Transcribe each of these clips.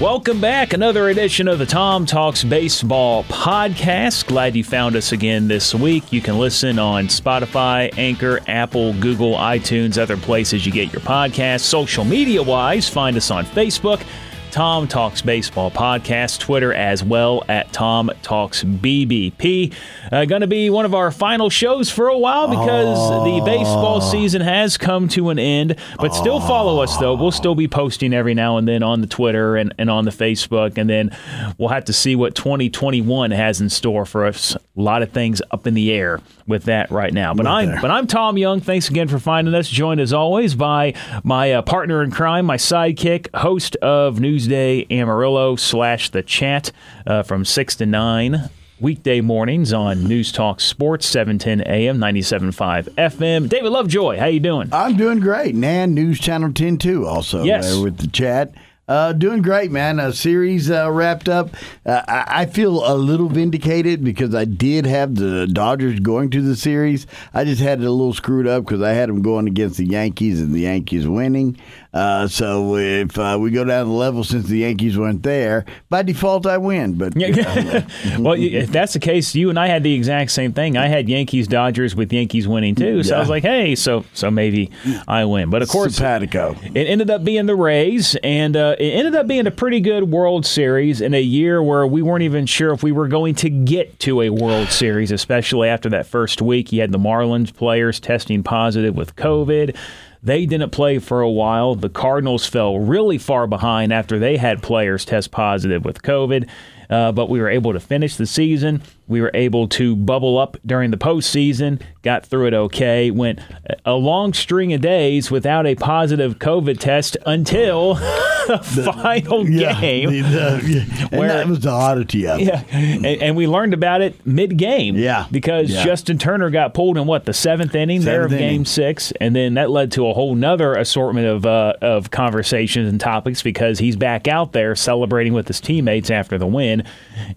Welcome back. Another edition of the Tom Talks Baseball podcast. Glad you found us again this week. You can listen on Spotify, Anchor, Apple, Google, iTunes, other places you get your podcasts. Social media wise, find us on Facebook. Tom Talks Baseball podcast, Twitter as well at Tom Talks BBP. Uh, Going to be one of our final shows for a while because oh. the baseball season has come to an end. But still follow us though. We'll still be posting every now and then on the Twitter and, and on the Facebook, and then we'll have to see what 2021 has in store for us. A lot of things up in the air with that right now. But I'm there. but I'm Tom Young. Thanks again for finding us. Joined as always by my uh, partner in crime, my sidekick, host of Newsday Amarillo slash the Chat uh, from six to nine weekday mornings on News Talk Sports, 710 AM, 97.5 FM. David Lovejoy, how you doing? I'm doing great. Nan News Channel 10 too also yes. there with the chat. Uh, doing great, man. A series uh, wrapped up. Uh, I, I feel a little vindicated because I did have the Dodgers going to the series. I just had it a little screwed up because I had them going against the Yankees and the Yankees winning. Uh, so if uh, we go down the level since the Yankees weren't there, by default I win. But well, if that's the case, you and I had the exact same thing. I had Yankees Dodgers with Yankees winning too. So yeah. I was like, hey, so so maybe I win. But of course, Simpatico. it ended up being the Rays, and it ended up being a pretty good World Series in a year where we weren't even sure if we were going to get to a World Series, especially after that first week. You had the Marlins players testing positive with COVID. They didn't play for a while. The Cardinals fell really far behind after they had players test positive with COVID. Uh, but we were able to finish the season. We were able to bubble up during the postseason, got through it okay, went a long string of days without a positive COVID test until the, the final yeah, game. The, the, yeah. where, that was the oddity of it. Yeah. And, and we learned about it mid game. Yeah. Because yeah. Justin Turner got pulled in what, the seventh inning seventh there of inning. game six. And then that led to a whole nother assortment of, uh, of conversations and topics because he's back out there celebrating with his teammates after the win.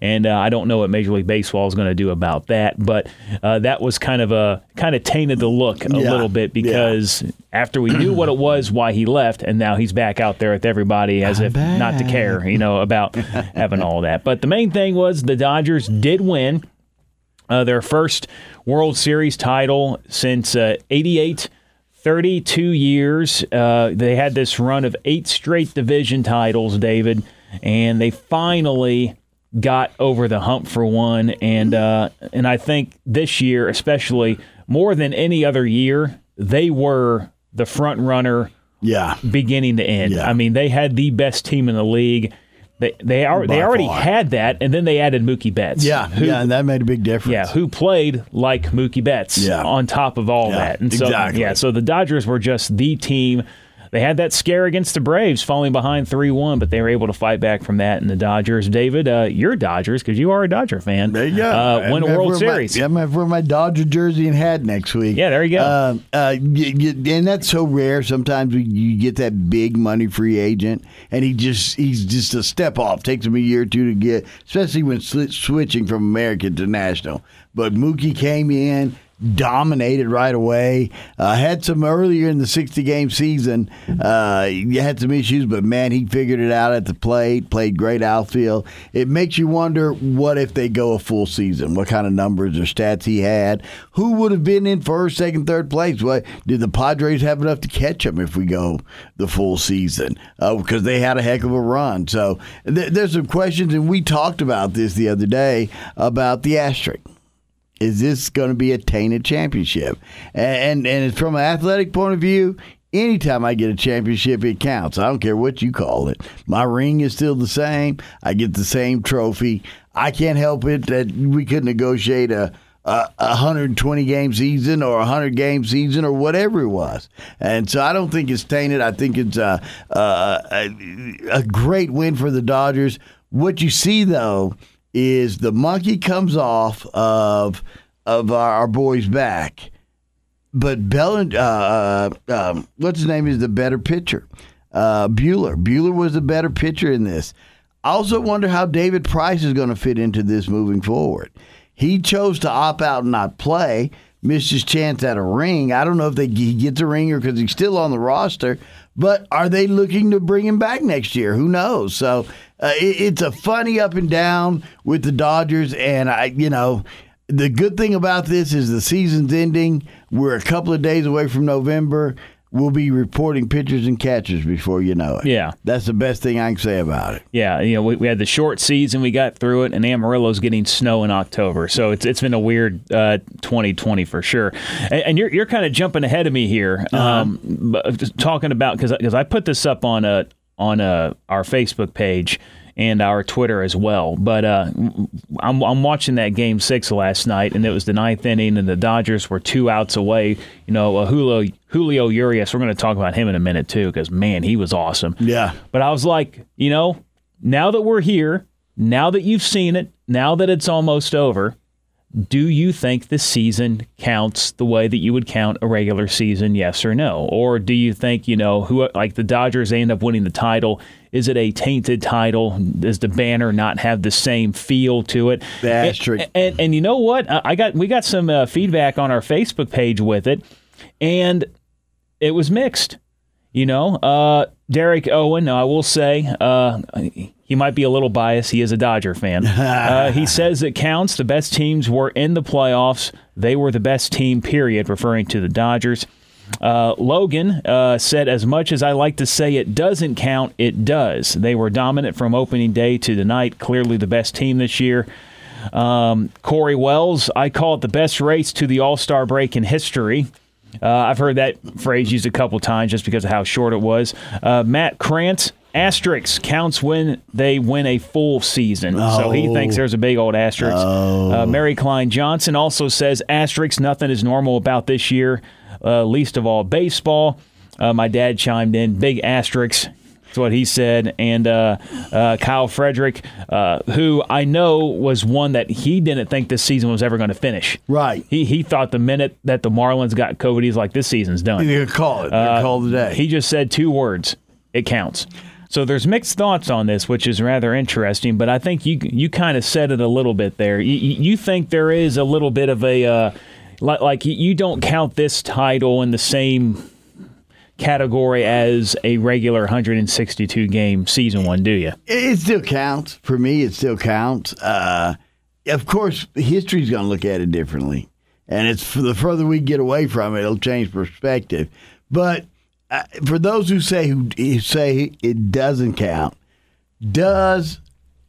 And uh, I don't know what Major League Baseball is going to do about that. But uh, that was kind of a kind of tainted the look a yeah. little bit because yeah. after we knew what it was, why he left, and now he's back out there with everybody as I'm if back. not to care, you know, about having all that. But the main thing was the Dodgers did win uh, their first World Series title since uh, 88. 32 years. Uh, they had this run of eight straight division titles, David, and they finally got over the hump for one, and uh, and I think this year, especially more than any other year, they were the front runner. Yeah, beginning to end. Yeah. I mean, they had the best team in the league. They they are they already far. had that, and then they added Mookie Betts. Yeah, who, yeah, and that made a big difference. Yeah, who played like Mookie Betts. Yeah. on top of all yeah, that, and so exactly. yeah, so the Dodgers were just the team they had that scare against the Braves, falling behind 3 1, but they were able to fight back from that. And the Dodgers, David, uh, you're Dodgers because you are a Dodger fan. There you go. Uh, win a World Series. My, yeah, I'm going to wear my Dodger jersey and hat next week. Yeah, there you go. Uh, uh, and that's so rare. Sometimes you get that big money free agent, and he just he's just a step off. Takes him a year or two to get, especially when switching from American to national. But Mookie came in dominated right away. Uh, had some earlier in the 60 game season. Uh, had some issues, but man, he figured it out at the plate, played great outfield. It makes you wonder what if they go a full season? What kind of numbers or stats he had? Who would have been in first, second, third place? What, did the Padres have enough to catch him if we go the full season? Because uh, they had a heck of a run. So th- there's some questions, and we talked about this the other day about the asterisk is this going to be a tainted championship? And, and and from an athletic point of view, anytime I get a championship, it counts. I don't care what you call it. My ring is still the same. I get the same trophy. I can't help it that we could negotiate a a 120 game season or a 100 game season or whatever it was. And so I don't think it's tainted. I think it's a, a, a great win for the Dodgers. What you see, though, is the monkey comes off of of our, our boy's back, but Bellen, uh, uh, um, what's his name, is the better pitcher. Uh, Bueller. Buehler was the better pitcher in this. I also wonder how David Price is going to fit into this moving forward. He chose to opt out and not play, missed his chance at a ring. I don't know if they, he gets a ring or because he's still on the roster, but are they looking to bring him back next year? Who knows? So Uh, it, it's a funny up and down with the Dodgers, and I, you know, the good thing about this is the season's ending. We're a couple of days away from November. We'll be reporting pitchers and catchers before you know it. Yeah. That's the best thing I can say about it. Yeah, you know, we, we had the short season, we got through it, and Amarillo's getting snow in October, so it's it's been a weird uh, 2020 for sure. And, and you're you're kind of jumping ahead of me here, um, but just talking about because because I put this up on a on a, our Facebook page and our Twitter as well. But uh, I'm, I'm watching that game six last night, and it was the ninth inning, and the Dodgers were two outs away. You know, uh, Julio Julio Urias. We're going to talk about him in a minute too, because man, he was awesome. Yeah. But I was like, you know, now that we're here, now that you've seen it, now that it's almost over, do you think the season counts the way that you would count a regular season, yes or no? Or do you think, you know, who like the Dodgers end up winning the title? Is it a tainted title? Does the banner not have the same feel to it? The true. And, and, and you know what? I I got we got some uh, feedback on our Facebook page with it, and it was mixed. You know, uh, Derek Owen, I will say, uh, he might be a little biased. He is a Dodger fan. Uh, he says it counts. The best teams were in the playoffs. They were the best team, period, referring to the Dodgers. Uh, Logan uh, said, as much as I like to say it doesn't count, it does. They were dominant from opening day to tonight. Clearly the best team this year. Um, Corey Wells, I call it the best race to the All Star break in history. Uh, I've heard that phrase used a couple times just because of how short it was. Uh, Matt Krantz, asterisk counts when they win a full season. So he Oh. thinks there's a big old asterisk. Uh, Mary Klein Johnson also says asterisk, nothing is normal about this year, uh, least of all baseball. Uh, my dad chimed in, big asterisk. That's what he said. And uh, uh, Kyle Frederick, uh, who I know was one that he didn't think this season was ever going to finish. Right. He he thought the minute that the Marlins got COVID, he's like, this season's done. You call it. Uh, call the day. He just said two words. It counts. So there's mixed thoughts on this, which is rather interesting. But I think you you kind of said it a little bit there. You, you think there is a little bit of a uh, like like you don't count this title in the same category as a regular 162 game season one, do you? It still counts for me. It still counts. Uh, of course, history's going to look at it differently, and it's the further we get away from it, it'll change perspective. But uh, for those who say who, say it doesn't count, does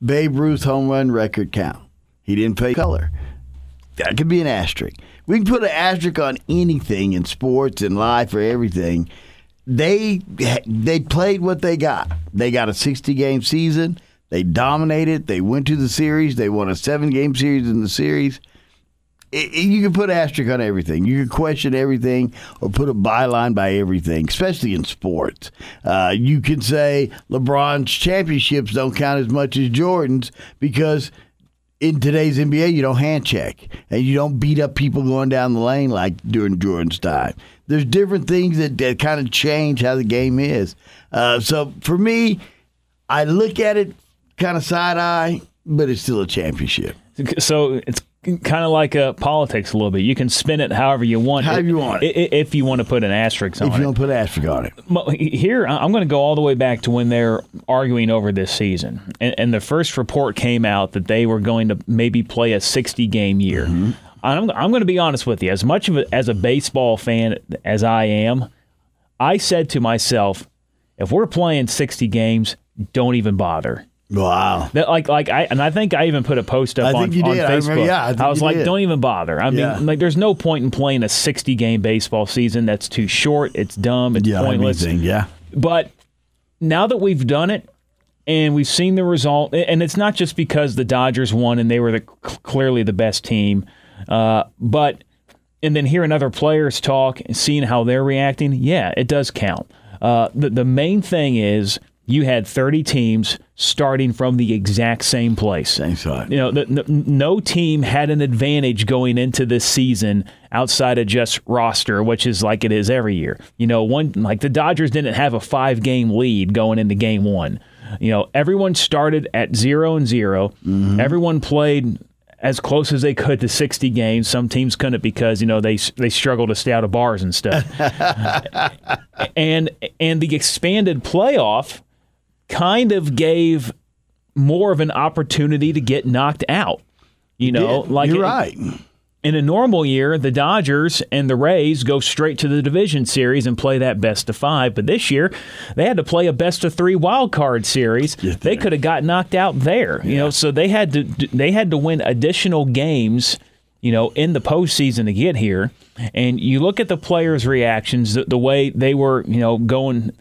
Babe Ruth's home run record count? He didn't play color. That could be an asterisk. We can put an asterisk on anything in sports and life or everything. They they played what they got. They got a 60 game season. They dominated. They went to the series. They won a seven game series in the series. It, it- you can put asterisk on everything. You can question everything or put a byline by everything, especially in sports. Uh, you can say LeBron's championships don't count as much as Jordan's because in today's NBA, you don't hand check and you don't beat up people going down the lane like during Jordan's time. There's different things that, that kind of change how the game is. Uh, so for me, I look at it kind of side eye, but it's still a championship. So it's kind of like uh, politics a little bit. You can spin it however you want. However you want I- i- If you want to put an asterisk on it. If you don't put asterisk on it. Here I'm going to go all the way back to when they're arguing over this season, and, and the first report came out that they were going to maybe play a 60 game year. I'm, I'm going to be honest with you. As much of a, as a baseball fan as I am, I said to myself, if we're playing 60 games, don't even bother. Wow. That like like I and I think I even put a post up I on, on did. I Facebook. remember- yeah, I think was like, did. don't even bother. I mean, Yeah. like, there's no point in playing a 60 game baseball season. That's too short. It's dumb. It's Yeah, pointless. everything. Yeah. But now that we've done it and we've seen the result, and it's not just because the Dodgers won and they were the clearly the best team, uh, but and then hearing other players talk and seeing how they're reacting, yeah, it does count. Uh, the the main thing is you had 30 teams starting from the exact same place. Same side. You know, the, no, no team had an advantage going into this season outside of just roster, which is like it is every year. You know, one like the Dodgers didn't have a five game lead going into game one. You know, everyone started at zero and 0 mm-hmm. Everyone played as close as they could to 60 games. Some teams couldn't because you know they they struggle to stay out of bars and stuff. and and the expanded playoff kind of gave more of an opportunity to get knocked out. You know, Did. like you're right. in a normal year, the Dodgers and the Rays go straight to the division series and play that best of five. But this year, they had to play a best of three wild card series. they could have got knocked out there, you know. So they had to they had to win additional games, you know, in the postseason to get here. And you look at the players' reactions, the, the way they were, you know, going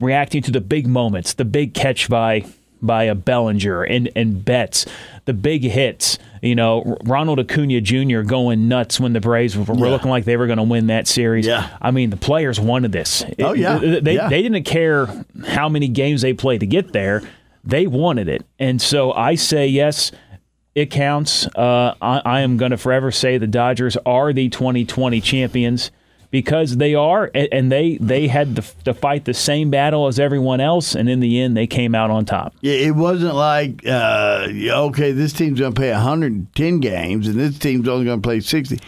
reacting to the big moments, the big catch by by a Bellinger and and Betts, the big hits. You know, Ronald Acuna Jr. going nuts when the Braves were, were Yeah. looking like they were going to win that series. Yeah. I mean, the players wanted this. Oh, yeah. They, they, Yeah. they didn't care how many games they played to get there. They wanted it. And so I say, yes, it counts. Uh, I, I am going to forever say the Dodgers are the 2020 champions because they are, and they, they had to, to fight the same battle as everyone else. And in the end, they came out on top. Yeah, it wasn't like uh, okay, this team's going to play 110 games and this team's only going to play 60.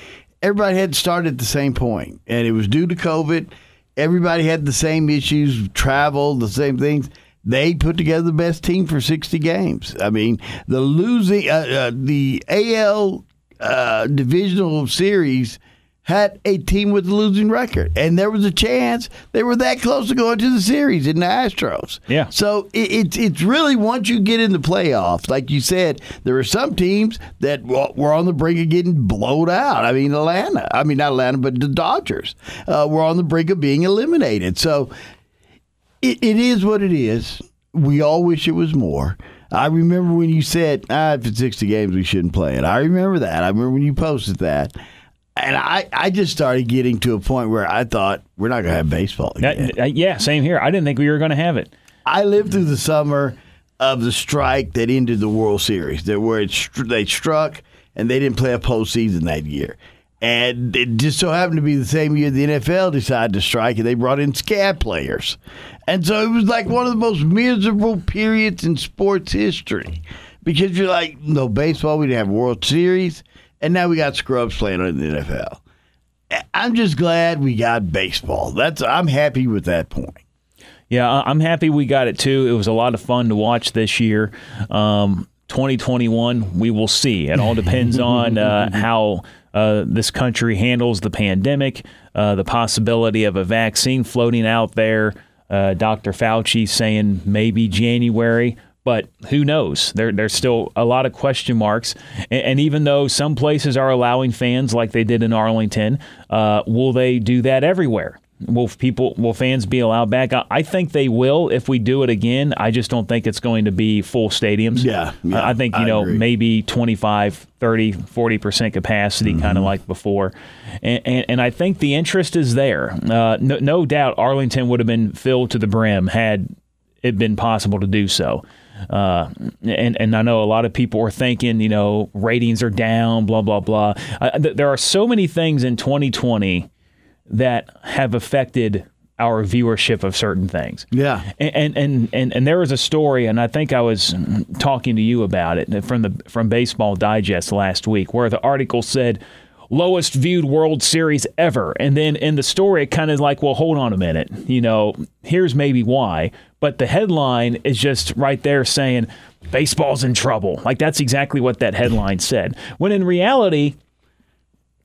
Everybody had to start at the same point, and it was due to COVID. Everybody had the same issues, travel, the same things. They put together the best team for 60 games. I mean, the losing uh, uh, the AL uh, divisional series had a team with a losing record, and there was a chance they were that close to going to the series in the Astros. Yeah. So it, it's it's really once you get in the playoffs, like you said, there are some teams that were on the brink of getting blown out. I mean, Atlanta. I mean, not Atlanta, but the Dodgers uh, were on the brink of being eliminated. So it, it is what it is. We all wish it was more. I remember when you said, ah, if it's 60 games, we shouldn't play it. I remember that. I remember when you posted that. And I, I just started getting to a point where I thought, we're not going to have baseball again. That- uh, yeah, same here. I didn't think we were going to have it. I lived through the summer of the strike that ended the World Series, that where it str- they struck and they didn't play a postseason that year. And it just so happened to be the same year the NFL decided to strike, and they brought in scab players. And so it was like one of the most miserable periods in sports history because you're like, no baseball, we didn't have World Series, and now we got scrubs playing in the NFL. I'm just glad we got baseball. That's I'm happy with that point. Yeah, I'm happy we got it too. It was a lot of fun to watch this year. Um, 2021, we will see. It all depends on uh, how uh, this country handles the pandemic, uh, the possibility of a vaccine floating out there. Uh, Dr. Fauci saying maybe January. But who knows? There, there's still a lot of question marks. And, and even though some places are allowing fans, like they did in Arlington, uh, will they do that everywhere? Will people, will fans be allowed back? I, I think they will if we do it again. I just don't think it's going to be full stadiums. Yeah, yeah, I think, you I know, agree. maybe 25, 30, 40% capacity, kind Mm-hmm. of like before. And, and, and I think the interest is there. Uh, no, no doubt Arlington would have been filled to the brim had it been possible to do so. Uh, and and I know a lot of people are thinking, you know, ratings are down, blah blah blah. Uh, th- there are so many things in 2020 that have affected our viewership of certain things. Yeah. And and and and there was a story, and I think I was talking to you about it from the from Baseball Digest last week, where the article said lowest viewed World Series ever, and then in the story it kind of like, well, hold on a minute, you know, here's maybe why, but the headline is just right there saying baseball's in trouble, like that's exactly what that headline said, when in reality.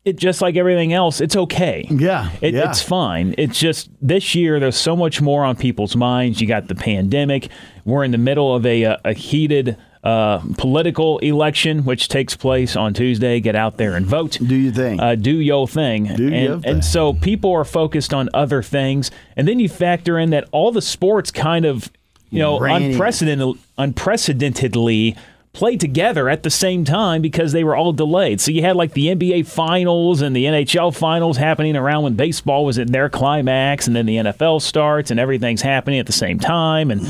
It just like everything else, it's okay. Yeah, It, yeah. It's fine. It's just this year there's so much more on people's minds. You got the pandemic. We're in the middle of a, a, a heated uh, political election, which takes place on Tuesday. Get out there and vote. Do your thing. Uh, do your thing. Do and, your thing. and so people are focused on other things, and then you factor in that all the sports kind of, you know, Ran in. unprecedented, unprecedentedly played together at the same time because they were all delayed. So you had like the NBA finals and the NHL finals happening around when baseball was in their climax and then the NFL starts and everything's happening at the same time and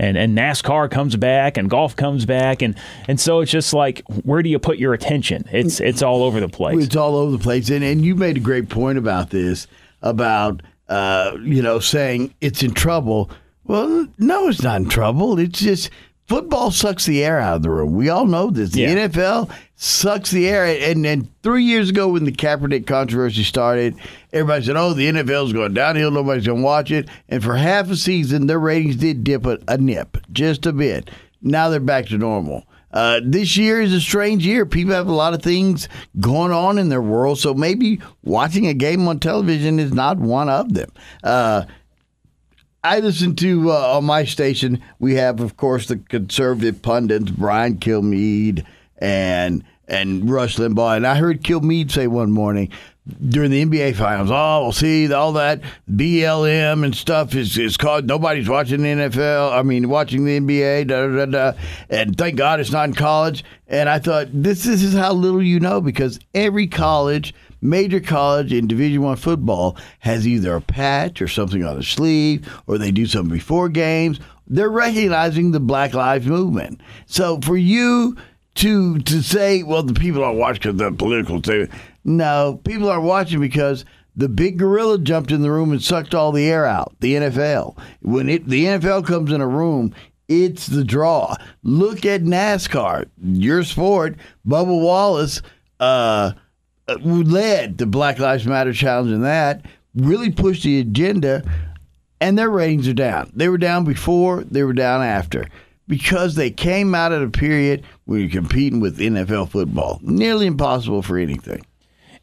and, and NASCAR comes back and golf comes back and and so it's just like where do you put your attention? It's it's all over the place. It's all over the place. And, and you made a great point about this, about, uh, you know, saying it's in trouble. Well, no, it's not in trouble. It's just football sucks the air out of the room. We all know this. The Yeah. NFL sucks the air. And then three years ago, when the Kaepernick controversy started, everybody said, oh, the NFL's going downhill. Nobody's going to watch it. And for half a season, their ratings did dip a, a nip, just a bit. Now they're back to normal. Uh, this year is a strange year. People have a lot of things going on in their world, so maybe watching a game on television is not one of them. Uh, I listen to uh, on my station. We have, of course, the conservative pundits Brian Kilmeade and and Rush Limbaugh. And I heard Kilmeade say one morning during the NBA finals, oh, well, see, all that BLM and stuff is, is called, nobody's watching the NFL, I mean, watching the NBA, da, da, da, and thank God it's not in college. And I thought, this, this is how little you know because every college, major college in Division One football has either a patch or something on the sleeve, or they do something before games. They're recognizing the Black Lives Movement. So for you to to say, well, the people are watching because the political thing. No, people are watching because the big gorilla jumped in the room and sucked all the air out. The NFL. When it the NFL comes in a room, it's the draw. Look at NASCAR, your sport. Bubba Wallace uh, led the Black Lives Matter challenge and that. Really pushed the agenda, and their ratings are down. They were down before. They were down after because they came out at a period when you're competing with NFL football. Nearly impossible for anything.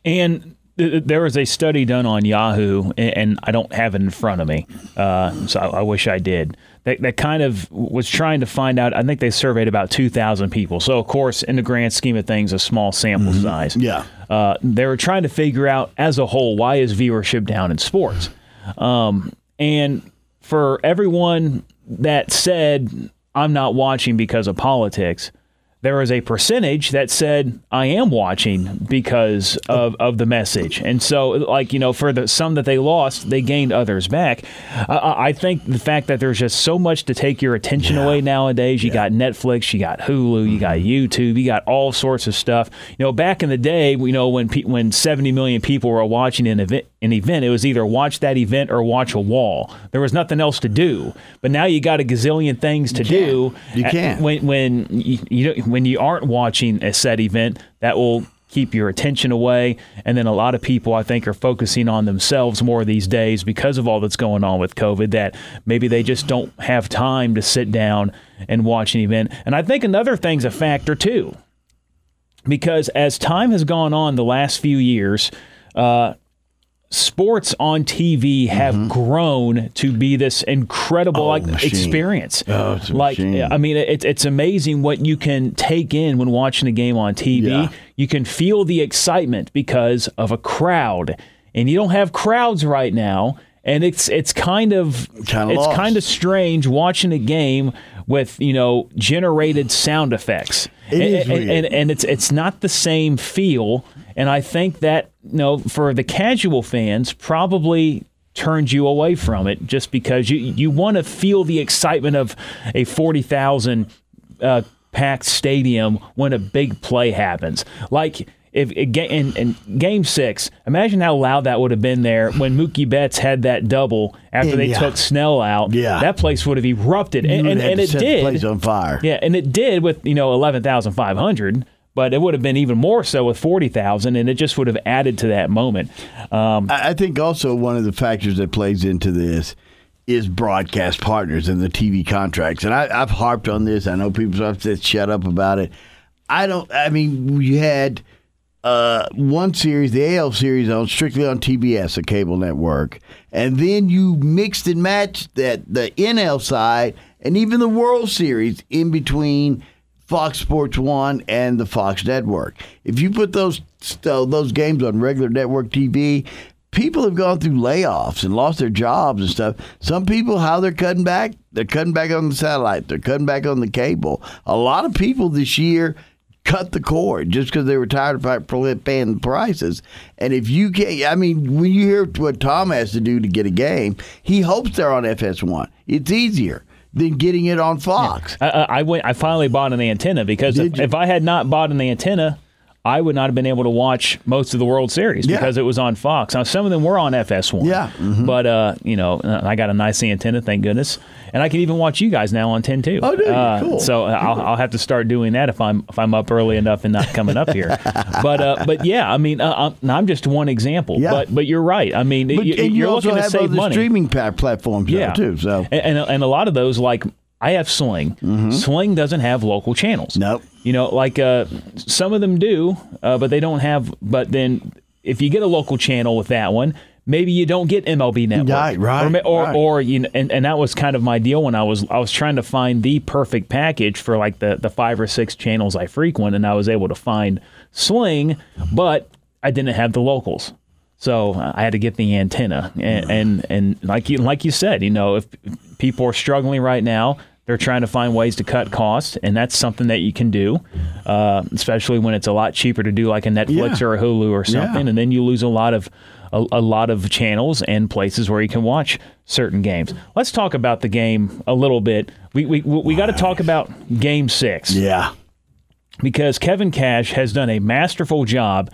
And there was a study done on Yahoo, and I don't have it in front of me, uh, so I, wish I did. That, that kind of was trying to find out. I think they surveyed about 2,000 people. So, of course, in the grand scheme of things, a small sample mm-hmm. size. Yeah. Uh, they were trying to figure out, as a whole, why is viewership down in sports? Um, and for everyone that said, I'm not watching because of politics. There was a percentage that said I am watching because of, of the message, and so like you know for the some that they lost, they gained others back. Uh, I think the fact that there's just so much to take your attention yeah. away nowadays. You yeah. got Netflix, you got Hulu, you got mm-hmm. YouTube, you got all sorts of stuff. You know, back in the day, you know when pe- when 70 million people were watching an event, an event, it was either watch that event or watch a wall. There was nothing else to do. But now you got a gazillion things to you do. You can when when you, you when you aren't watching a set event that will keep your attention away. And then a lot of people, I think, are focusing on themselves more these days because of all that's going on with COVID. That maybe they just don't have time to sit down and watch an event. And I think another thing's a factor too, because as time has gone on the last few years. Uh, sports on TV have mm-hmm. grown to be this incredible oh, like experience. Oh, like machine. I mean, it's it's amazing what you can take in when watching a game on TV. Yeah. You can feel the excitement because of a crowd, and you don't have crowds right now. And it's it's kind of Kinda it's lost. kind of strange watching a game with you know generated sound effects. It and, is and, and, and it's it's not the same feel. And I think that you know for the casual fans probably turns you away from it just because you you want to feel the excitement of a forty thousand uh, packed stadium when a big play happens. Like if in, in game six, imagine how loud that would have been there when Mookie Betts had that double after they yeah. took Snell out. Yeah. that place would have erupted, and, and, and it did. place on fire. Yeah, and it did with you know eleven thousand five hundred. But it would have been even more so with forty thousand, and it just would have added to that moment. Um, I think also one of the factors that plays into this is broadcast partners and the TV contracts. And I, have harped on this. I know people have to shut up about it. I don't. I mean, we had uh, one series, the AL series, on strictly on TBS, a cable network, and then you mixed and matched that the NL side and even the World Series in between Fox Sports One and the Fox Network. If you put those uh, those games on regular network TV, people have gone through layoffs and lost their jobs and stuff. Some people, how they're cutting back, they're cutting back on the satellite, they're cutting back on the cable. A lot of people this year cut the cord just because they were tired of paying the prices. And if you can't, I mean, when you hear what Tom has to do to get a game, he hopes they're on FS1. It's easier than getting it on Fox. Yeah. I, I, went. I finally bought an antenna because if, if, I had not bought an antenna, I would not have been able to watch most of the World Series yeah. because it was on Fox. Now some of them were on FS1. Yeah, mm-hmm. but uh, you know, I got a nice antenna, thank goodness, and I can even watch you guys now on ten too. Oh, dude, uh, cool. So uh, I'll, I'll, have to start doing that if I'm if I'm up early enough and not coming up here. but uh, but yeah, I mean, uh, I'm, I'm, just one example. Yeah. But but you're right. I mean, but, you, are looking to save money. streaming platforms yeah. too. So and, and and a lot of those like I have Sling. Sling doesn't have local channels. Nope. You know, like uh, some of them do, uh, but they don't have. But then, if you get a local channel with that one, maybe you don't get MLB Network, Right, right, Or, or, right. or you know, and, and that was kind of my deal when I was I was trying to find the perfect package for like the the five or six channels I frequent, and I was able to find Sling, but I didn't have the locals. So I had to get the antenna, and and, and like you like you said, you know, if people are struggling right now, they're trying to find ways to cut costs, and that's something that you can do, uh, especially when it's a lot cheaper to do like a Netflix Yeah. or a Hulu or something, Yeah. and then you lose a lot of a, a lot of channels and places where you can watch certain games. Let's talk about the game a little bit. We we we got to talk about Game Six Yeah. because Kevin Cash has done a masterful job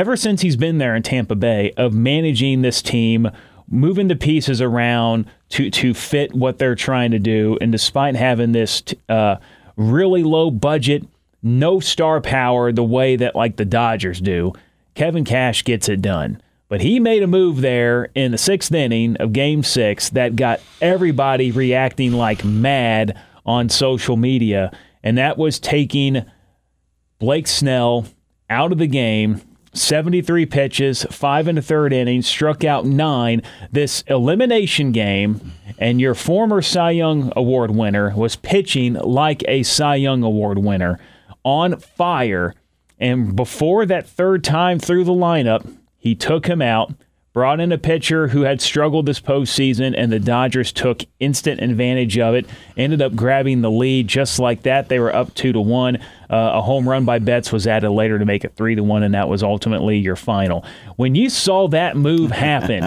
ever since he's been there in Tampa Bay of managing this team, moving the pieces around to to fit what they're trying to do, and despite having this uh, really low budget, no star power the way that like the Dodgers do, Kevin Cash gets it done. But he made a move there in the sixth inning of game six that got everybody reacting like mad on social media. And that was taking Blake Snell out of the game. 73 pitches, five in the third inning, struck out nine. This elimination game, and your former Cy Young Award winner was pitching like a Cy Young Award winner on fire. And before that third time through the lineup, he took him out, brought in a pitcher who had struggled this postseason, and the Dodgers took instant advantage of it. Ended up grabbing the lead just like that. They were up two to one. Uh, a home run by Betts was added later to make it three to one, and that was ultimately your final. When you saw that move happen,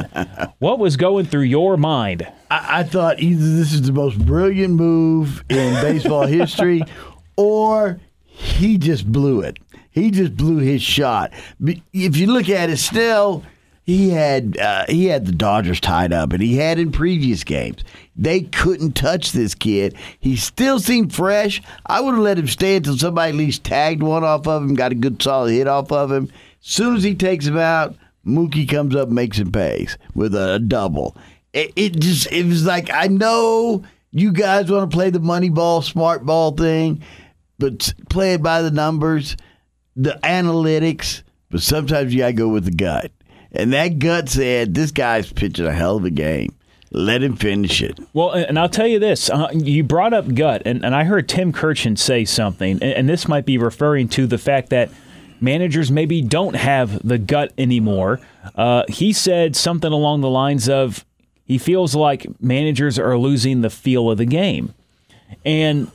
what was going through your mind? I, I thought either this is the most brilliant move in baseball history, or he just blew it. He just blew his shot. If you look at it, still he had uh, he had the Dodgers tied up, and he had in previous games. They couldn't touch this kid. He still seemed fresh. I would have let him stay until somebody at least tagged one off of him, got a good solid hit off of him. As soon as he takes him out, Mookie comes up, makes him pays with a double. It, it just it was like I know you guys want to play the money ball, smart ball thing, but play it by the numbers, the analytics. But sometimes you gotta go with the gut, and that gut said this guy's pitching a hell of a game. Let him finish it. Well, and I'll tell you this: uh, you brought up gut, and, and I heard Tim Kurkjian say something, and, and this might be referring to the fact that managers maybe don't have the gut anymore. Uh, he said something along the lines of, he feels like managers are losing the feel of the game, and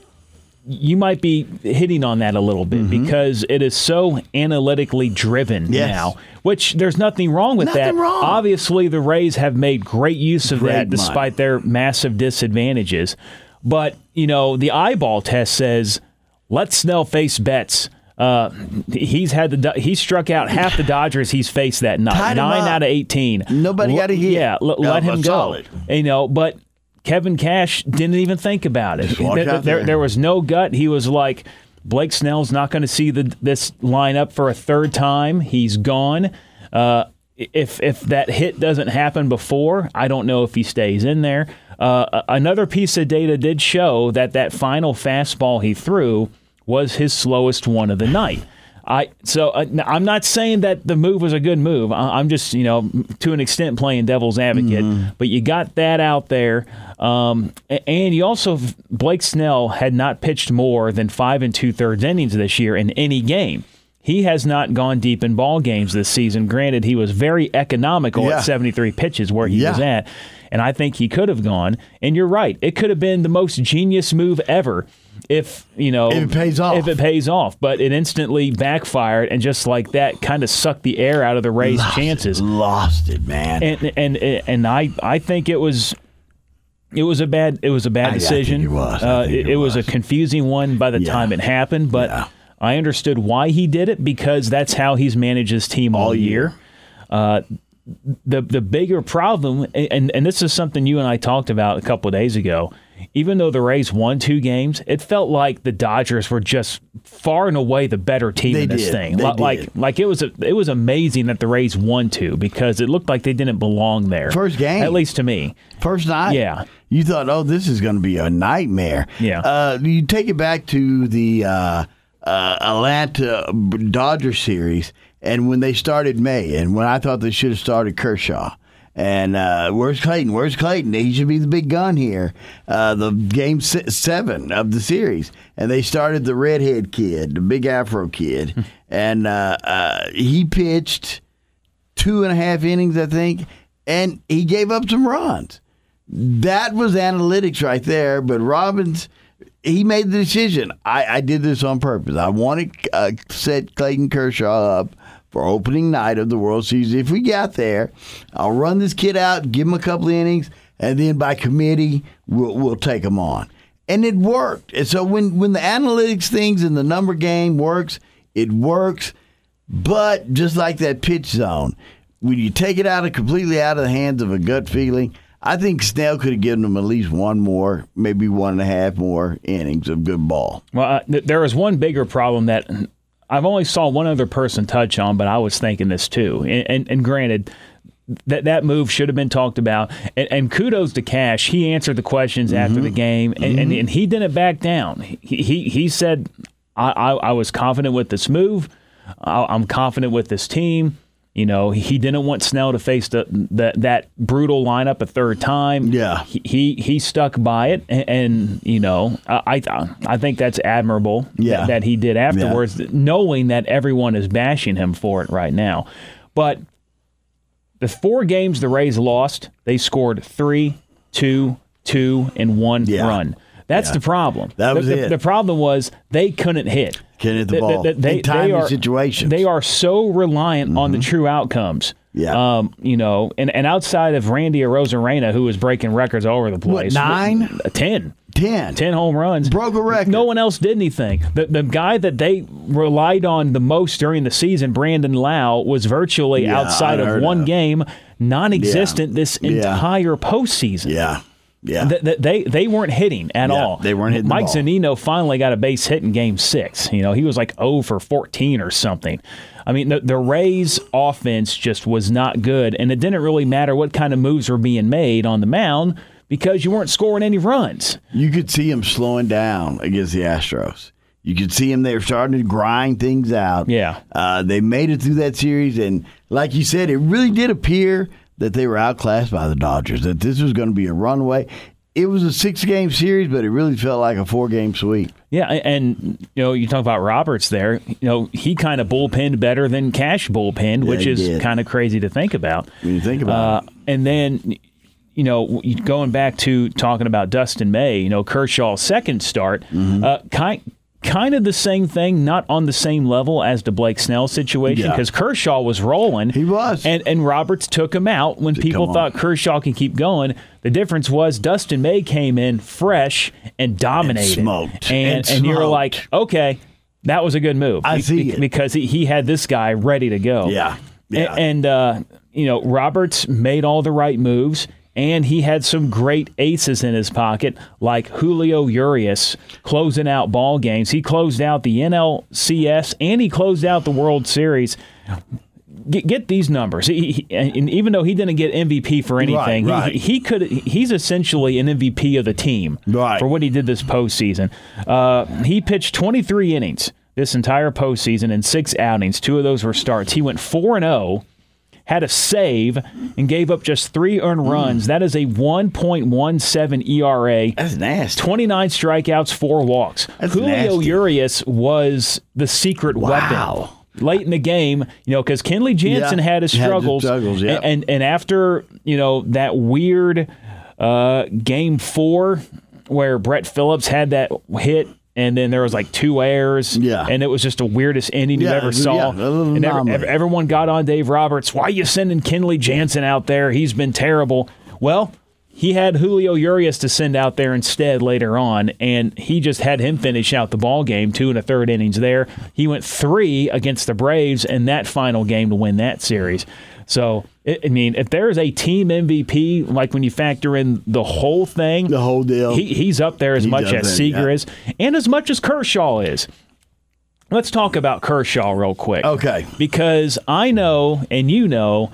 you might be hitting on that a little bit because it is so analytically driven Mm-hmm. Yes. now. Which there's nothing wrong with Nothing that. wrong. Obviously, the Rays have made great use of Great that, money. despite their massive disadvantages. But you know, the eyeball test says let Snell face Betts. Uh, he's had the he struck out half the Dodgers he's faced that night. Tied Nine out of eighteen. Nobody got a hit. Yeah, l- No, let him go. solid. You know, but Kevin Cash didn't even think about it. Just There, out there, there. there was no gut. He was like, Blake Snell's not going to see the, this lineup for a third time. He's gone. Uh, if if that hit doesn't happen before, I don't know if he stays in there. Uh, another piece of data did show that that final fastball he threw was his slowest one of the night. I so uh, I'm not saying that the move was a good move. I, I'm just you know to an extent playing devil's advocate. But you got that out there, um, and you also Blake Snell had not pitched more than five and two thirds innings this year in any game. He has not gone deep in ball games this season. Granted, he was very economical Yeah. at 73 pitches where he Yeah. was at, and I think he could have gone. And you're right; it could have been the most genius move ever if you know If it pays off. If it pays off, but it instantly backfired, and just like that, kind of sucked the air out of the Rays' Lost it. chances. Lost it, man. And and and I I think it was. It was a bad. It was a bad I- decision. it was. Uh, it, it it was a confusing one by the Yeah. time it happened, but Yeah. I understood why he did it because that's how he's managed his team all, All year. year. Uh, the the bigger problem, and and this is something you and I talked about a couple of days ago. Even though the Rays won two games, it felt like the Dodgers were just far and away the better team They in this did. thing. They like did. like it was a, it was amazing that the Rays won two because it looked like they didn't belong there. First game. at least to me. First night. Yeah. You thought, oh, this is going to be a nightmare. Yeah. Uh, you take it back to the uh, uh, Atlanta Dodger series, and when they started May, and when I thought they should have started Kershaw. And uh, where's Clayton? Where's Clayton? He should be the big gun here. Uh, the game seven of the series, and they started the redhead kid, the big Afro kid, and uh, uh, he pitched two and a half innings, I think, and he gave up some runs. That was analytics right there. But Robbins, he made the decision. I, I did this on purpose. I wanted to uh, set Clayton Kershaw up for opening night of the World Series. If we got there, I'll run this kid out, give him a couple of innings, and then by committee, we'll, we'll take him on. And it worked. And so when, when the analytics things and the number game works, it works. But just like that pitch zone, when you take it out of completely out of the hands of a gut feeling, I think Snell could have given them at least one more, maybe one and a half more innings of good ball. Well, uh, th- there was one bigger problem that I've only saw one other person touch on, but I was thinking this too. And, and, and granted, that that move should have been talked about. And, and kudos to Cash. He answered the questions mm-hmm. after the game, and, mm-hmm. and, and, he didn't back down. He he, he said, I, I, I, was confident with this move. I, I'm confident with this team." You know, he didn't want Snell to face the, the that brutal lineup a third time. Yeah, he he, he stuck by it, and, and, you know, I I think that's admirable. Yeah. that, that he did afterwards, yeah. knowing that everyone is bashing him for it right now. But the four games the Rays lost, they scored three, two, two, and one yeah. run. That's yeah. the problem. That was the, it. The, the problem was they couldn't hit. Can hit the ball. They, they, they are, situations. They are so reliant mm-hmm. on the mm-hmm. true outcomes. Yeah. Um, you know, and, and outside of Randy Arozarena, who was breaking records all over the place. What, nine? Ten. Ten. Ten home runs. Broke a record. No one else did anything. The, the guy that they relied on the most during the season, Brandon Lowe, was virtually yeah, outside of one of. game, non existent yeah. this entire yeah. postseason. Yeah. Yeah, they they, they weren't hitting at yeah, all. They weren't hitting. Mike Zunino finally got a base hit in Game Six. You know, he was like 0 for 14 or something. I mean, the, the Rays' offense just was not good, and it didn't really matter what kind of moves were being made on the mound because you weren't scoring any runs. You could see him slowing down against the Astros. You could see them; they were starting to grind things out. Yeah, uh, they made it through that series, and like you said, it really did appear that they were outclassed by the Dodgers, that this was going to be a runaway. It was a six game series, but it really felt like a four game sweep. Yeah, and you know, you talk about Roberts there. You know, he kind of bullpenned better than Cash bullpenned, yeah, which is kind of crazy to think about. When you think about uh, it. And then, you know, going back to talking about Dustin May, you know, Kershaw's second start, mm-hmm. uh, kind kind of the same thing, not on the same level as the Blake Snell situation, because yeah. Kershaw was rolling. He was. And, and Roberts took him out when people thought Kershaw can keep going. The difference was Dustin May came in fresh and dominated. And smoked. And, and, and you're like, okay, that was a good move. I see it. Because he, he had this guy ready to go. Yeah. yeah. And, and uh, you know, Roberts made all the right moves and he had some great aces in his pocket, like Julio Urias closing out ball games. He closed out the NLCS and he closed out the World Series. Get, get these numbers. He, and even though he didn't get MVP for anything, right, right. He, he, could. He's essentially an MVP of the team right. for what he did this postseason. Uh, he pitched 23 innings this entire postseason in six outings. Two of those were starts. He went four and zero oh had a save and gave up just three earned mm. runs. That is a 1.17 ERA. That's nasty. 29 strikeouts, four walks. That's Julio nasty. Urias was the secret wow. weapon late in the game, you know, because Kenley Jansen yeah, had his struggles, had struggles yeah. and, and, and after you know that weird uh, game four where Brett Phillips had that hit and then there was like two errors. Yeah. And it was just the weirdest ending yeah, you ever saw. Yeah, and every, everyone got on Dave Roberts. Why are you sending Kenley Jansen out there? He's been terrible. Well, he had Julio Urias to send out there instead later on, and he just had him finish out the ball game, two and a third innings there. He went three against the Braves in that final game to win that series. So, I mean, if there's a team MVP, like when you factor in the whole thing, the whole deal, he, he's up there as he much as Seager yeah. is, and as much as Kershaw is. Let's talk about Kershaw real quick. Okay. Because I know, and you know,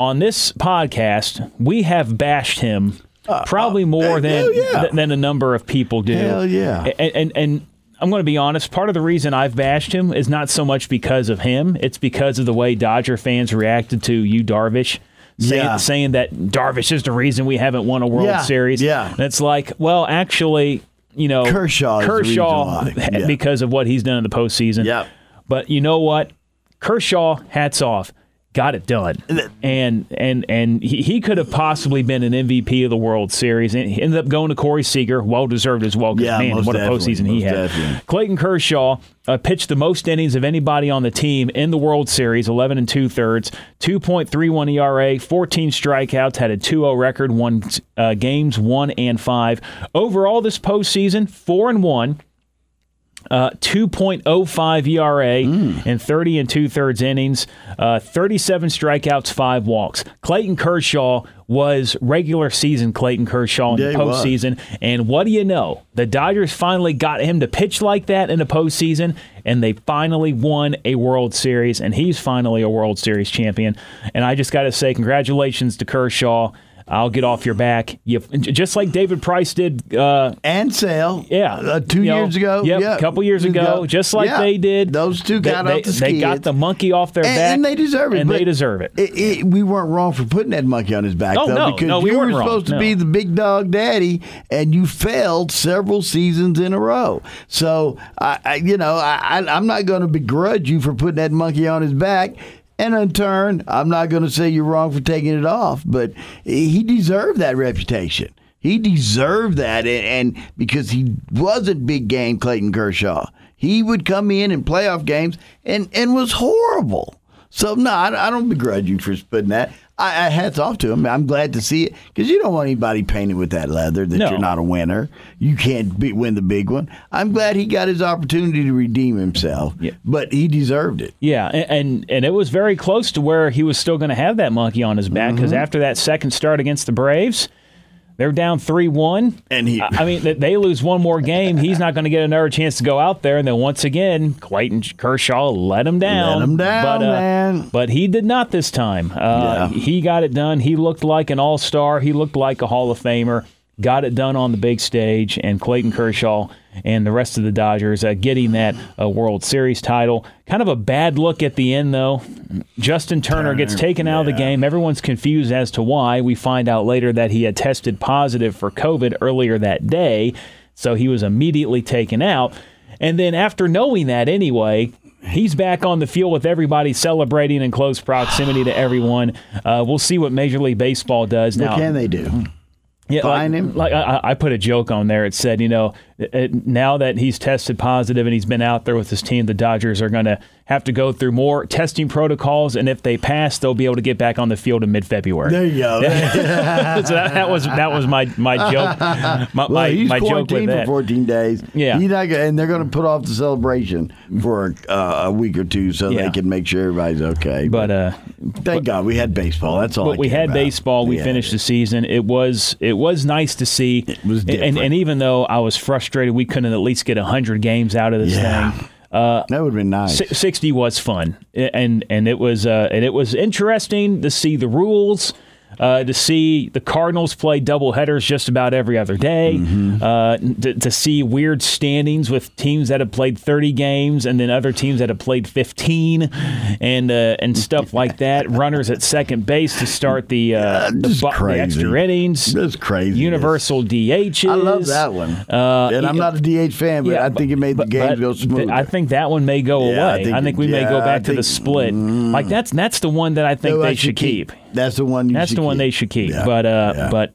on this podcast, we have bashed him uh, uh, probably more than yeah. th- than a number of people do. Hell yeah. And and, and I'm going to be honest. Part of the reason I've bashed him is not so much because of him; it's because of the way Dodger fans reacted to you, Darvish. Saying, Yeah. saying that Darvish is the reason we haven't won a World Yeah, Series. yeah. And it's like, well, actually, you know, Kershaw Kershaw. Yeah. because of what he's done in the postseason. Yep. But you know what? Kershaw, hats off, got it done. And and and he, he could have possibly been an MVP of the World Series. And he ended up going to Corey Seager, well deserved as well. Yeah, man, what a postseason he had. definitely. Clayton Kershaw uh, pitched the most innings of anybody on the team in the World Series, 11 and two thirds, 2.31 ERA, 14 strikeouts, had a 2-0 record, won uh, games one and five. Overall, this postseason, four and one. Uh, 2.05 ERA in 30 and two thirds innings, uh, 37 strikeouts, five walks. Clayton Kershaw was regular season Clayton Kershaw in Yeah, the postseason. And what do you know? The Dodgers finally got him to pitch like that in the postseason, and they finally won a World Series, and he's finally a World Series champion. And I just got to say, congratulations to Kershaw. I'll get off your back. You, just like David Price did uh, and Sale. yeah, uh, two You know, years ago. Yep, yeah, a couple years ago, just like Yeah. they did. Those two got they, off the They got the monkey off their and, back, and they deserve it. and they deserve it. It, it- We weren't wrong for putting that monkey on his back, Oh, though, no, because no, we you were wrong. supposed to No. be the big dog daddy, and you failed several seasons in a row. So, I, I you know, I, I, I'm not going to begrudge you for putting that monkey on his back. And in turn, I'm not going to say you're wrong for taking it off, but he deserved that reputation. He deserved that, and, and because he wasn't big game Clayton Kershaw, he would come in in playoff games and and was horrible. So no, I, I don't begrudge you for putting that. I, I hats off to him. I'm glad to see it because you don't want anybody painted with that leather that No. you're not a winner. You can't be, win the big one. I'm glad he got his opportunity to redeem himself, Yeah. but he deserved it. Yeah, and, and and it was very close to where he was still going to have that monkey on his back because Mm-hmm. after that second start against the Braves, they're down three one. And he- I I mean, they lose one more game. He's not going to get another chance to go out there, and then once again, Clayton Kershaw let him down. Let him down, but, uh, man. But he did not this time. Uh, Yeah. He got it done. He looked like an all star. He looked like a Hall of Famer. Got it done on the big stage, and Clayton Kershaw and the rest of the Dodgers uh, getting that uh, World Series title. Kind of a bad look at the end, though. Justin Turner, gets taken out of the game. Everyone's confused as to why. We find out later that he had tested positive for COVID earlier that day, so he was immediately taken out. And then, after knowing that anyway, he's back on the field with everybody celebrating in close proximity to everyone. Uh, we'll see what Major League Baseball does now. What can they do? Yeah, like, him? Like I, I put a joke on there. It said, you know, it- now that he's tested positive and he's been out there with his team, the Dodgers are going to have to go through more testing protocols, and if they pass, they'll be able to get back on the field in mid-February. There you go. so that, that was that was my my joke. My, Well, my, he's my quarantined for 14 days. Yeah. Not and they're going to put off the celebration for uh, a week or two so Yeah. they can make sure everybody's okay. But uh, thank God we had baseball. That's all. But we had about. baseball. We Yeah. finished the season. It was it was nice to see. It was and, different. and even though I was frustrated, we couldn't at least get hundred games out of this Yeah. thing. Uh, That would have been nice. Si- 60 was fun and and it was uh, and it was interesting to see the rules uh, to see the Cardinals play double headers just about every other day, Mm-hmm. uh, to, to see weird standings with teams that have played 30 games and then other teams that have played 15 and uh, and stuff like that. Runners at second base to start the uh, the, bu- the crazy. extra innings. That's crazy. Universal DHs. I love that one. Uh, and I'm not a DH fan, but yeah, I think it made the but- games but go th- smooth. I think that one may go Yeah, away. I think think, it- we may go back I to the think- split. like that's that's the one that I think they should keep. That's the one. You That's should the one keep. they should keep. Yeah, But uh, yeah. but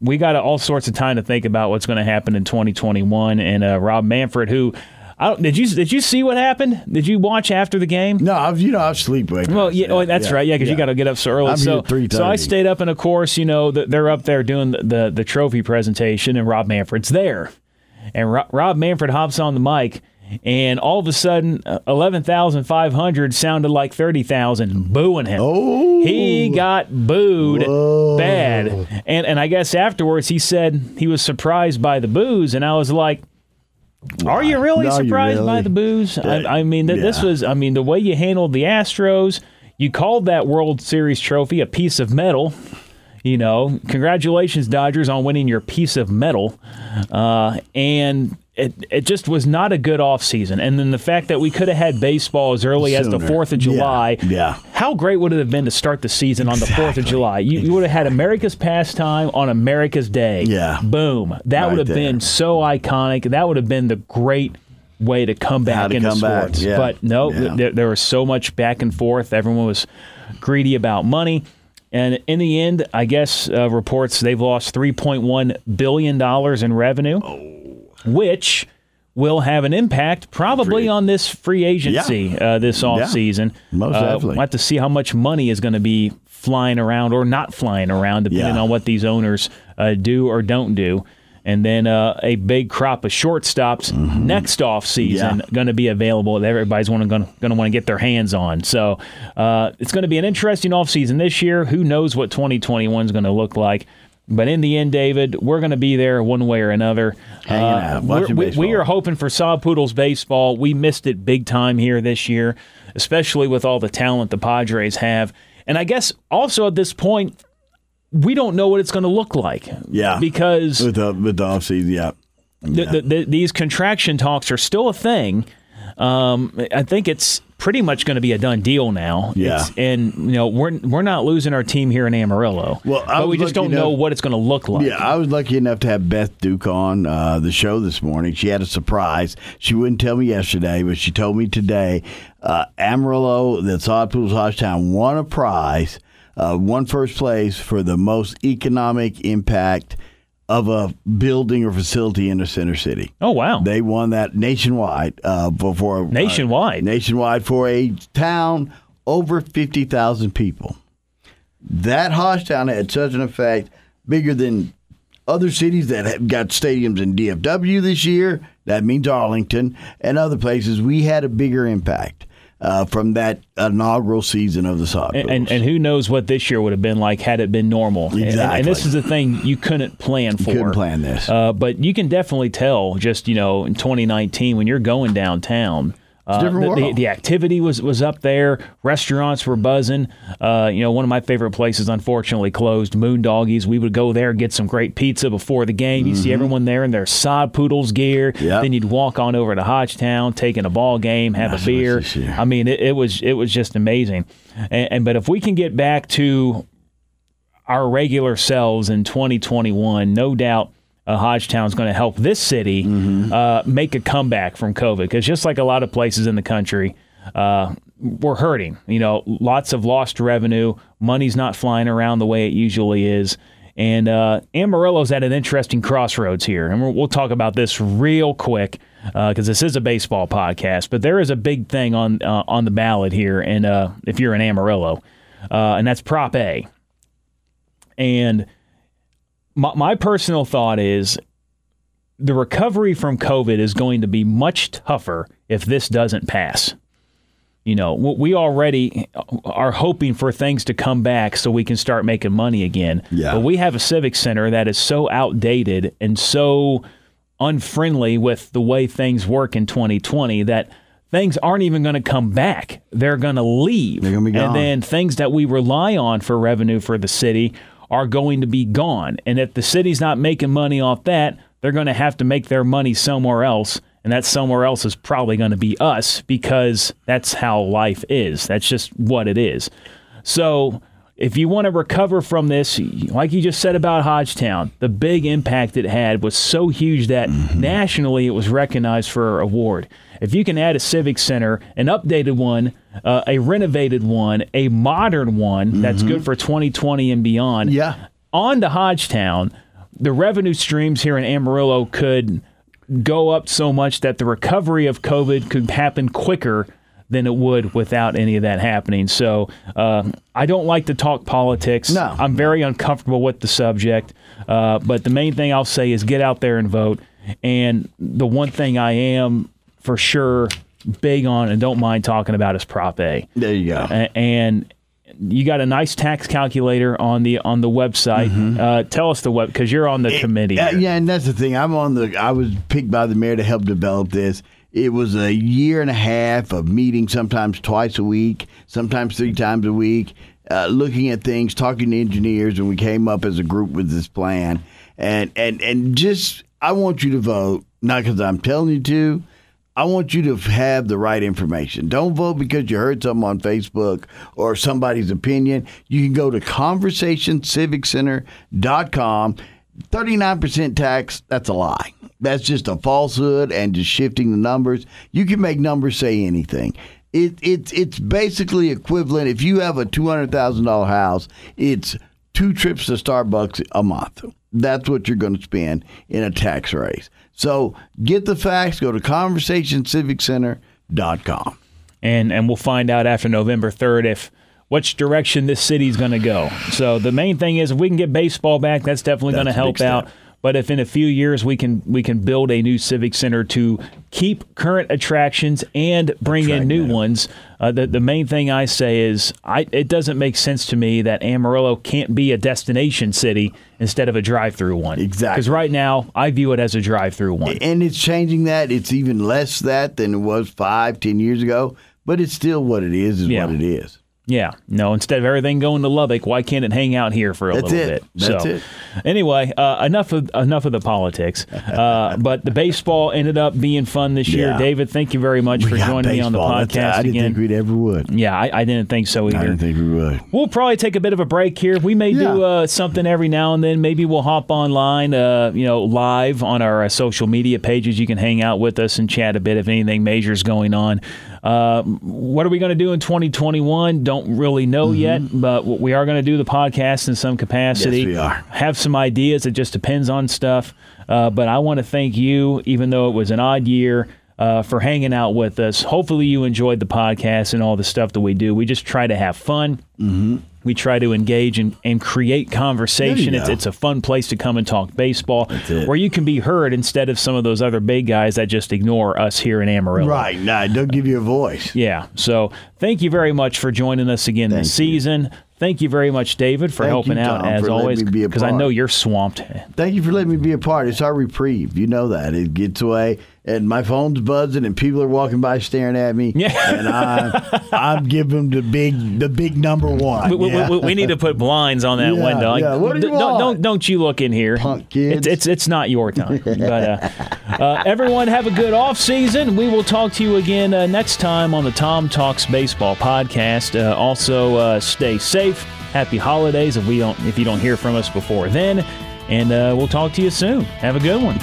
we got all sorts of time to think about what's going to happen in 2021. And uh, Rob Manfred, who I don't, did you did you see what happened? Did you watch after the game? no, I was, you know, I sleep sleepwalking. Well, yeah, oh, that's right. Yeah, because you got to get up so early. I'm so, here so I stayed up, and of course, you know, they're up there doing the, the, the trophy presentation, and Rob Manfred's there. And Ro- Rob Manfred hops on the mic, and all of a sudden, uh, 11,500 sounded like 30,000 booing him. Oh. He got booed Whoa. bad. And, and I guess afterwards, he said he was surprised by the boos, and I was like, are you really No, surprised by really? the booze? I, I mean, th- this was, I mean, the way you handled the Astros, you called that World Series trophy a piece of metal. You know, congratulations, Dodgers, on winning your piece of metal. Uh, and it, it just was not a good offseason. And then the fact that we could have had baseball as early as the 4th of July. Yeah, yeah. How great would it have been to start the season on the 4th of July? You, you would have had America's pastime on America's Day. Yeah. Boom. That Right would have there. been so iconic. That would have been the great way to come back to into come back, sports. yeah. But no, Yeah. there, there was so much back and forth. Everyone was greedy about money. And in the end, I guess uh, reports they've lost $3.1 billion in revenue, which will have an impact probably Free- on this free agency uh, this offseason. Most uh, definitely. We'll have to see how much money is going to be flying around or not flying around, depending Yeah. on what these owners uh, do or don't do. And then uh, a big crop of shortstops next off season Mm-hmm. Yeah. going to be available that everybody's going to want to get their hands on. So uh, it's going to be an interesting off season this year. Who knows what 2021 is going to look like? But in the end, David, we're going to be there one way or another. Uh, we, we are hoping for Sod Poodles baseball. We missed it big time here this year, especially with all the talent the Padres have. And I guess also at this point, we don't know what it's going to look like. Yeah. Because with the with the offseason. Yeah, the, the, the, these contraction talks are still a thing. Um, I think it's pretty much going to be a done deal now. Yeah. It's- and you know we're we're not losing our team here in Amarillo. Well, but we just don't lucky know what it's going to look like. Yeah, I was lucky enough to have Beth Duke on uh, the show this morning. She had a surprise. She wouldn't tell me yesterday, but she told me today. Uh, Amarillo, the Sod Poodles Hodgetown, won a prize, uh, won first place for the most economic impact of a building or facility in the center city. Oh wow. They won that nationwide uh, before uh, Nationwide? nationwide for a town over fifty thousand people. That Hodgetown had such an effect, bigger than other cities that have got stadiums in DFW this year. That means Arlington and other places. We had a bigger impact uh, from that inaugural season of the soccer. and, and, and who knows what this year would have been like had it been normal. And- And, this is the thing you couldn't plan for. couldn't plan this. Uh, but you can definitely tell just, you know, in 2019 when you're going downtown. Uh, the, the, the activity was, was up there. Restaurants were buzzing. Uh, you know, one of my favorite places, unfortunately, closed. Moondoggies. We would go there, get some great pizza before the game. You see everyone there in their sod poodles gear. Mm-hmm. Yep. Then you'd walk on over to Hodgetown, taking a ball game, have That's a beer. what this year. I mean, it, it was it was just amazing. And, and but if we can get back to our regular selves in 2021, no doubt uh, Hodgetown's going to help this city Mm-hmm. uh, make a comeback from COVID. Because just like a lot of places in the country, uh, we're hurting. You know, lots of lost revenue. Money's not flying around the way it usually is. And uh, Amarillo's at an interesting crossroads here. And we'll, we'll talk about this real quick because this is a baseball podcast. But there is a big thing on uh, on the ballot here. And uh, if you're in Amarillo, uh, and that's Prop A. And my, my personal thought is the recovery from COVID is going to be much tougher if this doesn't pass. You know, we already are hoping for things to come back so we can start making money again. Yeah. But we have a civic center that is so outdated and so unfriendly with the way things work in 2020 that things aren't even going to come back. They're going to leave. They're gonna be gone. And then things that we rely on for revenue for the city are going to be gone. And if the city's not making money off that, they're going to have to make their money somewhere else. And that somewhere else is probably going to be us because that's how life is. That's just what it is. So if you want to recover from this, like you just said about Hodgetown, the big impact it had was so huge that mm-hmm. nationally it was recognized for an award. If you can add a civic center, an updated one, uh, a renovated one, a modern one that's good for 2020 and beyond, Yeah. on to Hodgetown, the revenue streams here in Amarillo could go up so much that the recovery of COVID could happen quicker than it would without any of that happening. So uh, I don't like to talk politics. No. I'm very uncomfortable with the subject. Uh, but the main thing I'll say is get out there and vote. And the one thing I am for sure big on and don't mind talking about is Prop A. there you go. And you got a nice tax calculator on the on the website. Uh, tell us the web because you're on the committee. Uh, yeah, and that's the thing. I'm on the. I was picked by the mayor to help develop this. It was a year and a half of meetings, sometimes twice a week, sometimes three times a week. uh, looking at things, talking to engineers, and we came up as a group with this plan. And and and just I want you to vote, not because I'm telling you to. I want you to have the right information. Don't vote because you heard something on Facebook or somebody's opinion. You can go to conversationciviccenter.com. 39% tax, that's a lie. That's just a falsehood and just shifting the numbers. You can make numbers say anything. It, it, it's basically equivalent. If you have a $200,000 house, it's two trips to Starbucks a month. That's what you're going to spend in a tax raise. So get the facts. Go to conversationciviccenter.com. And and we'll find out after November third if which direction this city's going to go. So the main thing is if we can get baseball back, that's definitely going to help out. But if in a few years we can we can build a new civic center to keep current attractions and bring in new ones, uh, the the main thing I say is I it doesn't make sense to me that Amarillo can't be a destination city instead of a drive-through one. Exactly. Because right now I view it as a drive-through one, and it's changing that. It's even less that than it was five, ten years ago. But it's still what it is. Is yeah. what it is. Yeah, no. Instead of everything going to Lubbock, why can't it hang out here for a That's little it. bit? That's so, it. Anyway, uh, enough of enough of the politics. Uh, but the baseball ended up being fun this year. Yeah. David, thank you very much We for joining me on the podcast That's- I didn't again. think we'd ever would. yeah, I, I didn't think so either. I didn't think we would. We'll probably take a bit of a break here. We may do uh, something every now and then. Maybe we'll hop online, uh, you know, live on our uh, social media pages. You can hang out with us and chat a bit if anything major is going on. Uh, what are we going to do in 2021? Don't really know yet, but we are going to do the podcast in some capacity. Mm-hmm. Yes, we are. Have some ideas. It just depends on stuff. Uh, but I want to thank you, even though it was an odd year uh, for hanging out with us. Hopefully, you enjoyed the podcast and all the stuff that we do. We just try to have fun. Mm-hmm. We try to engage and, and create conversation. It's, it's a fun place to come and talk baseball where you can be heard instead of some of those other big guys that just ignore us here in Amarillo. Right. Nah, don't give you a voice. Yeah. So thank you very much for joining us again this Thank you. season. Thank you very much, David, for Thank helping you, out as for always. be Because I know you're swamped. Thank you for letting me be a part. It's our reprieve. You know that. It gets away, and my phone's buzzing, and people are walking by staring at me. Yeah. And I'm, I'm giving them the big, the big number one. We, we- Yeah. we, we need to put blinds on that Yeah, window. Like, yeah. What do you don't, want? don't don't you look in here, Punk kids. It's, it's it's not your time. but uh, uh, everyone have a good off season. We will talk to you again uh, next time on the Tom Talks Baseball podcast. Uh, also, uh, stay safe. Happy holidays if we don't if you don't hear from us before then, and uh, we'll talk to you soon. Have a good one.